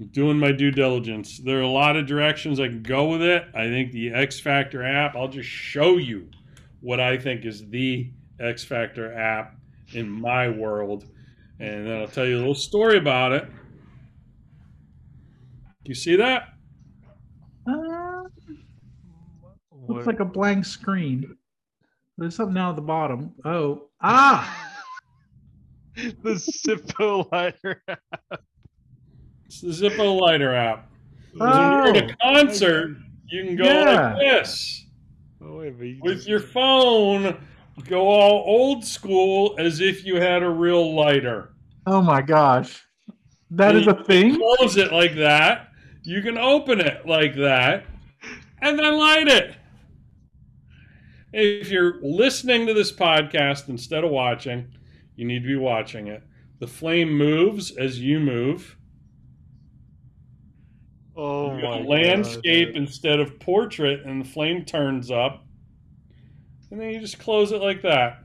doing my due diligence. There are a lot of directions I can go with it. I think the X Factor app, I'll just show you what I think is the X Factor app in my world. And then I'll tell you a little story about it. You see that? Uh, looks like a blank screen. There's something down at the bottom. Oh, ah, the Zippo lighter. It's the It's the zippo Lighter app. So when Oh. you're at a concert, you can go Yeah. like this. Oh, wait, you with just- your phone go all old school as if you had a real lighter oh my gosh, that is a thing. close it like that you can open it like that and then light it if you're listening to this podcast instead of watching you need to be watching it the flame moves as you move Oh my landscape God. instead of portrait and the flame turns up and then you just close it like that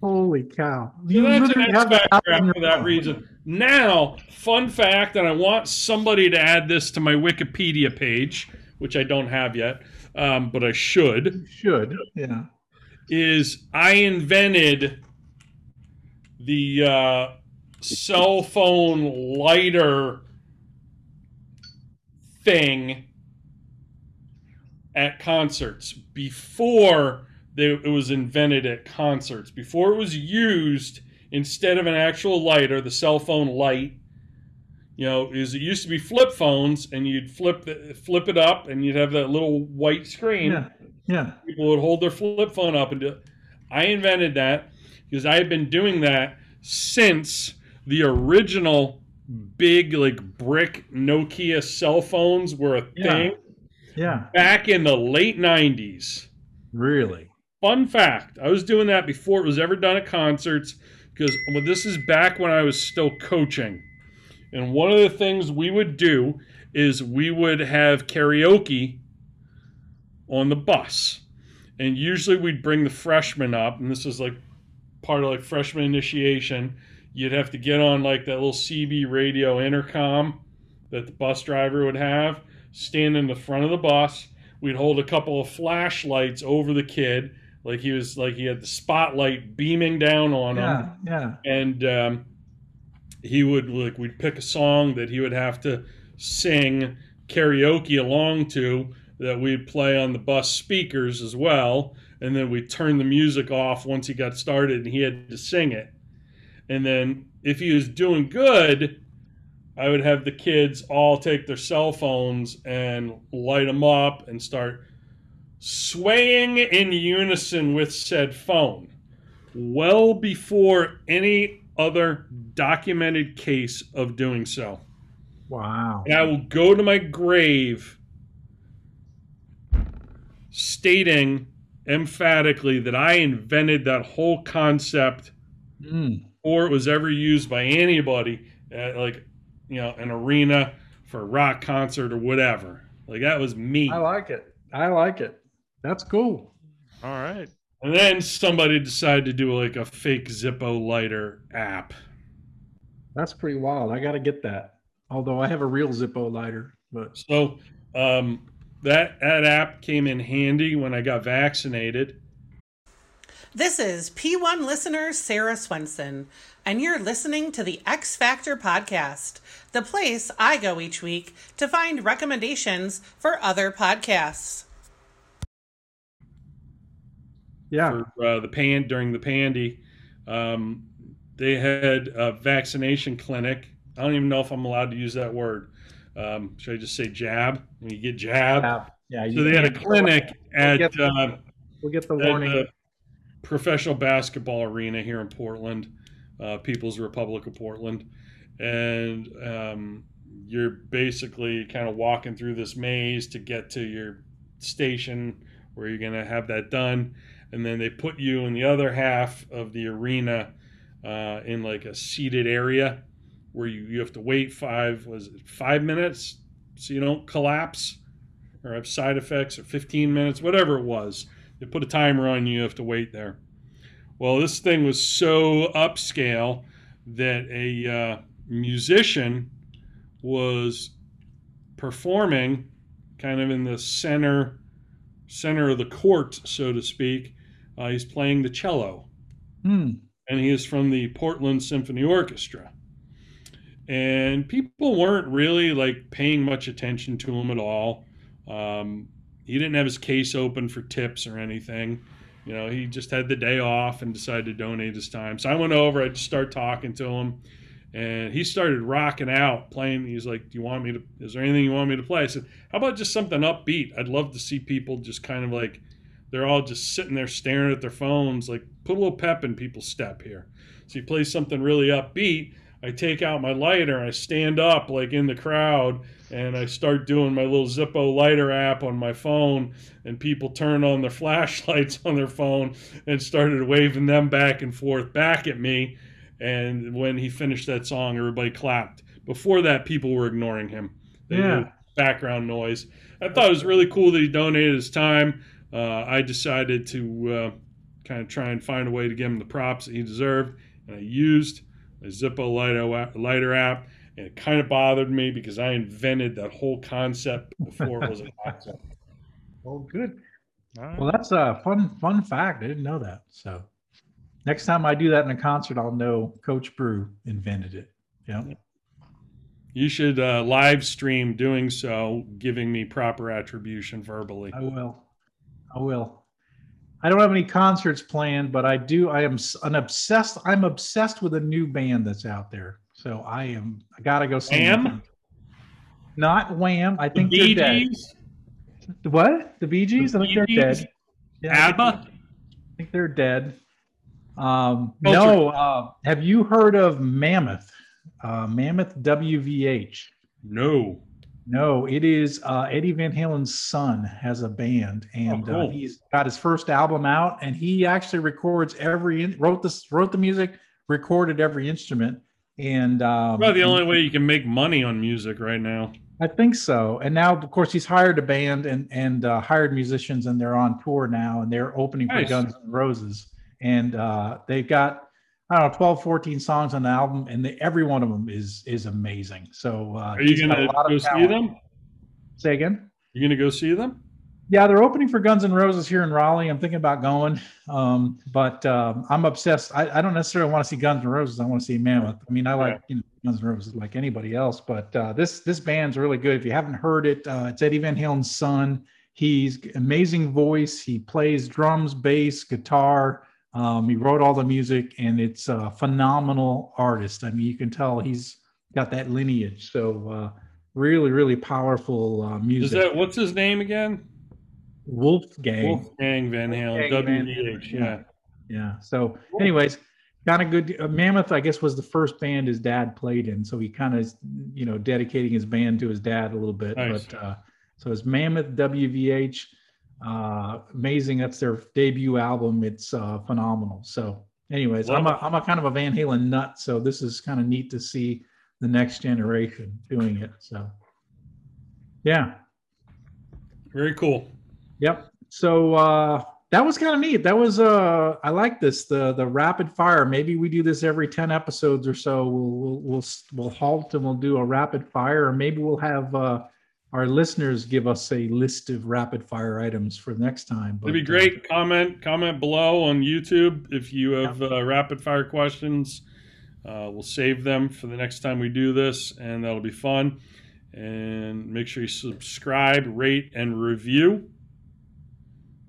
Holy cow! So that's an X have that Factor on app your for that reason. Now, fun fact, and I want somebody to add this to my Wikipedia page, which I don't have yet, um, but I should, You should, yeah. is I invented the uh, cell phone lighter thing at concerts before they, it was invented at concerts. Before it was used instead of an actual lighter, the cell phone light. You know, is it used to be flip phones, and you'd flip the, flip it up, and you'd have that little white screen Yeah, yeah. people would hold their flip phone up and do it. I invented that because I have been doing that since the original big like brick Nokia cell phones were a Yeah. thing Yeah, back in the late 90s. really. Fun fact, I was doing that before it was ever done at concerts because well, this is back when I was still coaching. And one of the things we would do is we would have karaoke on the bus. And usually we'd bring the freshmen up, and this is like part of like freshman initiation. You'd have to get on like that little CB radio intercom that the bus driver would have, stand in the front of the bus. We'd hold a couple of flashlights over the kid, like he was like he had the spotlight beaming down on him Yeah, yeah. and um, he would like we'd pick a song that he would have to sing karaoke along to that we'd play on the bus speakers as well and then we'd turn the music off once he got started and he had to sing it and then if he was doing good i would have the kids all take their cell phones and light them up and start swaying in unison with said phone well before any other documented case of doing so. Wow. And I will go to my grave stating emphatically that I invented that whole concept Mm. Before it was ever used by anybody at like you know an arena for a rock concert or whatever. Like that was me. I like it. I like it. That's cool. All right. And then somebody decided to do like a fake Zippo lighter app. That's pretty wild. I got to get that. Although I have a real Zippo lighter, but So um, that that app came in handy when I got vaccinated. This is P1 listener Sarah Swenson, and you're listening to the X Factor Podcast, the place I go each week to find recommendations for other podcasts. yeah, for uh, the pan during the pandy. Um, they had a vaccination clinic. I don't even know if I'm allowed to use that word. Um, should I just say jab? When you get jab. yeah, yeah. So they had a can't- clinic at, get the- uh, We'll get the at warning. Professional basketball arena here in Portland, uh, People's Republic of Portland, and um, you're basically kind of walking through this maze to get to your station where you're going to have that done, and then they put you in the other half of the arena uh, in like a seated area where you, you have to wait five was it five minutes so you don't collapse or have side effects or 15 minutes whatever it was they put a timer on you, you have to wait there. Well, this thing was so upscale that a uh, musician was performing kind of in the center center of the court, so to speak. Uh, he's playing the cello, Hmm. and he is from the Portland Symphony Orchestra. And people weren't really like paying much attention to him at all. Um, he didn't have his case open for tips or anything. You know, he just had the day off and decided to donate his time. So I went over, I just started talking to him, and he started rocking out, playing. He's like, "Do you want me to? Is there anything you want me to play?" I said, "How about just something upbeat? I'd love to see people just kind of like they're all just sitting there staring at their phones. Like, put a little pep in people's step here." So he plays something really upbeat. I take out my lighter I stand up like in the crowd and I start doing my little Zippo lighter app on my phone and people turn on their flashlights on their phone and started waving them back and forth back at me and when he finished that song everybody clapped. Before that people were ignoring him. They Yeah. background noise. I thought it was really cool that he donated his time. Uh, I decided to uh, kind of try and find a way to give him the props that he deserved and I used a Zippo lighter, lighter app, and it kind of bothered me because I invented that whole concept before it was a concept. Well, good. All right. Well, that's a fun fun fact. I didn't know that. So next time I do that in a concert, I'll know Coach Bru invented it. Yeah. You should uh, live stream doing so, giving me proper attribution verbally. I will. I will. I don't have any concerts planned, but I do. I am an obsessed. I'm obsessed with a new band that's out there. So I am. I gotta go see. Wham? them. Not Wham. I The think Bee they're dead. Gees, The What? The Bee Gees? I think Bee they're dead. Yeah, I think- ABBA. I think they're dead. Um, no. Uh, have you heard of Mammoth? Uh, Mammoth WVH. No. No, it is uh, Eddie Van Halen's son has a band, and Oh, cool. uh, he's got his first album out, and he actually records every wrote this wrote the music, recorded every instrument, and um, Probably the only way you can make money on music right now. I think so. And now, of course, he's hired a band and and uh, hired musicians, and they're on tour now, and they're opening for Guns N' Roses, and uh, they've got I don't know 12, 14 songs on the album, and they, every one of them is is amazing. So uh, Are you lot of go see them? Say again. You gonna go see them? Yeah, they're opening for Guns N' Roses here in Raleigh. I'm thinking about going, um, but um, I'm obsessed. I, I don't necessarily want to see Guns N' Roses. I want to see Mammoth. I mean, I like you know, Guns N' Roses like anybody else, but uh, this this band's really good. If you haven't heard it, uh, it's Eddie Van Halen's son. He's amazing voice. He plays drums, bass, guitar. Um, he wrote all the music, and it's a phenomenal artist. I mean, you can tell he's got that lineage. So uh, really, really powerful uh, music. Is that what's his name again? Wolfgang. Wolfgang Van Halen, Wolfgang WVH. Halen, Yeah. Yeah. So, anyways, kind of good. Uh, Mammoth, I guess, was the first band his dad played in, so he kind of, you know, dedicating his band to his dad a little bit. Nice. But uh, so it's Mammoth WVH. Uh, amazing. That's their debut album. It's uh, phenomenal. So, anyways, I'm a, I'm a kind of a Van Halen nut, so this is kind of neat to see the next generation doing it. So, yeah. Very cool. Yep. So uh that was kind of neat. That was uh I like this the the rapid fire. Maybe we do this every 10 episodes or so. We'll we'll we'll, we'll halt and we'll do a rapid fire or maybe we'll have uh our listeners give us a list of rapid fire items for next time. It'd be But, uh, great. Comment comment below on YouTube if you have uh, rapid fire questions. Uh, we'll save them for the next time we do this, and that'll be fun. And make sure you subscribe, rate, and review.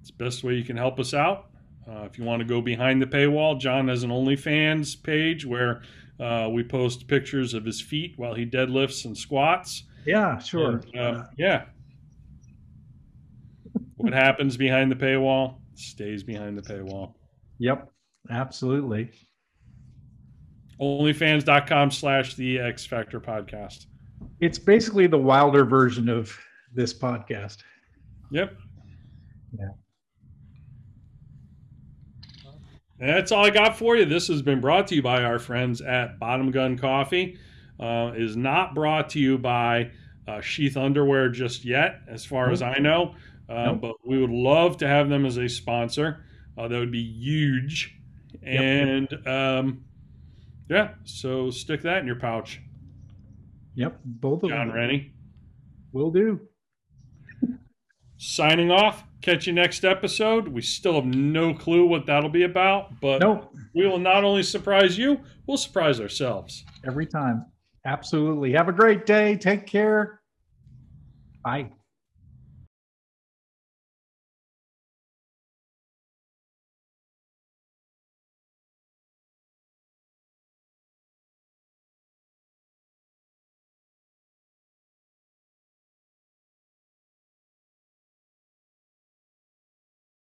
It's the best way you can help us out. Uh, if you want to go behind the paywall, John has an OnlyFans page where uh, we post pictures of his feet while he deadlifts and squats. yeah, sure. And, um, yeah. what happens behind the paywall stays behind the paywall. Yep. Absolutely. Onlyfans.com slash the X Factor podcast. It's basically the wilder version of this podcast. Yep. Yeah. And that's all I got for you. This has been brought to you by our friends at Bottom Gun Coffee. Uh, is not brought to you by uh, Sheath Underwear just yet, as far as I know. Uh, Nope. But we would love to have them as a sponsor. Uh, that would be huge. Yep. And um, yeah, so stick that in your pouch, Yep. Both of John them. Rennie. Will do. Signing off. Catch you next episode. We still have no clue what that'll be about, but Nope. we will not only surprise you, we'll surprise ourselves. Every time. Absolutely. Have a great day. Take care. Bye.